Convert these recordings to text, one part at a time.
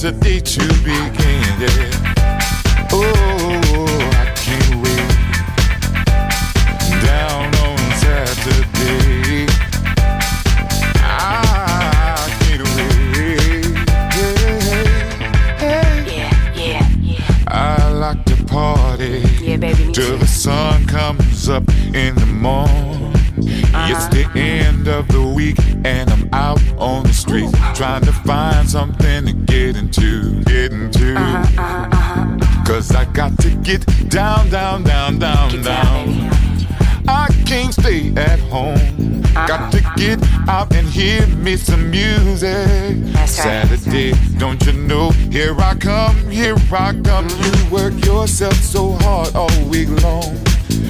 to begin, yeah. Oh, I can't wait. Down on Saturday. I can't wait. Yeah. Yeah, yeah, yeah. I like to party yeah, baby, till the sun comes up in the morning. Uh-huh. It's the end end of the week and I'm out on the street, trying to find something to get into, get into. Uh-huh, uh-huh, uh-huh. Cause I got to get down, down, down, down, get down. down I can't stay at home. Uh-uh. Got to get out and hear me some music. That's Saturday, right. don't you know? Here I come, here I come. Mm-hmm. You work yourself so hard all week long.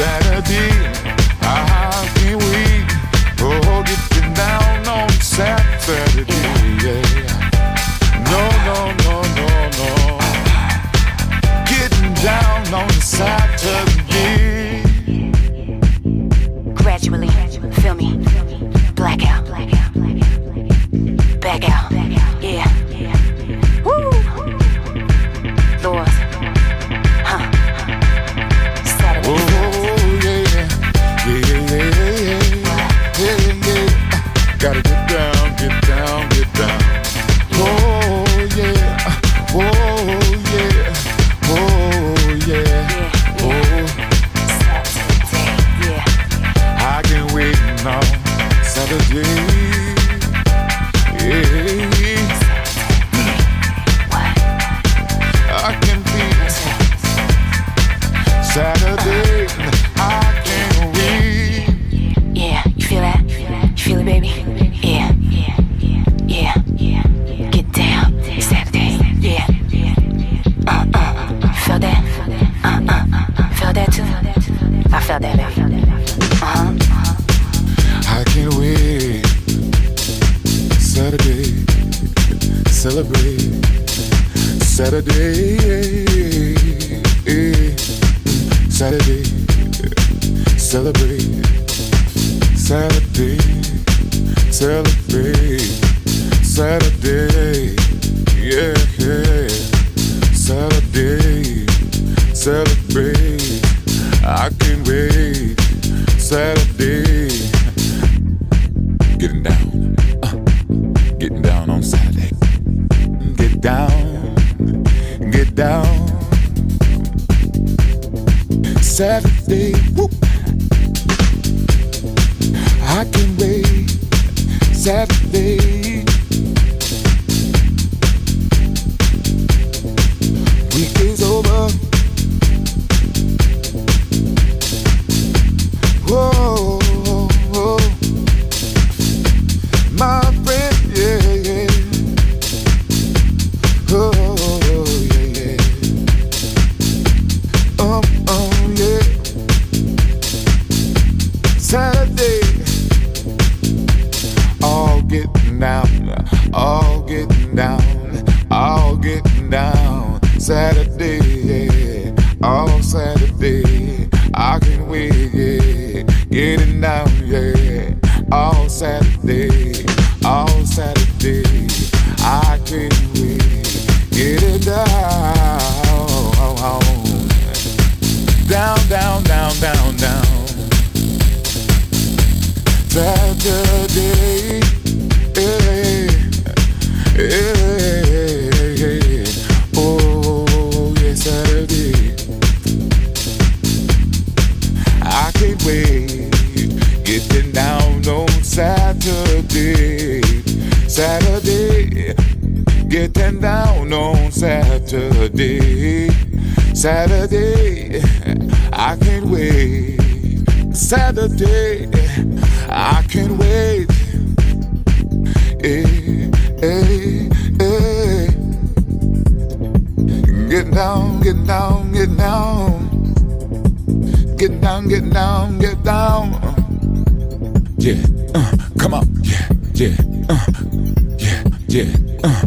Saturday, a happy. Oh, down on Saturday, yeah. No, no, no, no, no. Getting down on Saturday. Gradually, feel me. Blackout. Back out. Yeah. Yeah, getting down, yeah, all Saturday, all Saturday. I can't wait, get it down, down, down, down, down, down. Saturday, Saturday, Saturday. I can't wait. Saturday, I can't wait. Hey, hey, hey. Get down, get down, get down. Get down, get down, get down. Yeah, uh, come on. Yeah, yeah, uh, yeah, yeah, uh,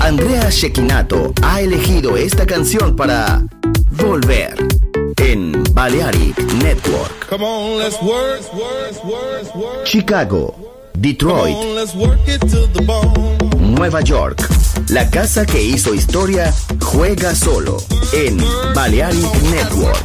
Andrea Shekinato ha elegido esta canción para Volver en Balearic Network. Come on, let's work, work, work, work. Chicago, Detroit, on, let's work it to the bone. Nueva York. La casa que hizo historia juega solo en Balearic Network.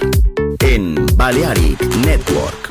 Balearic Network.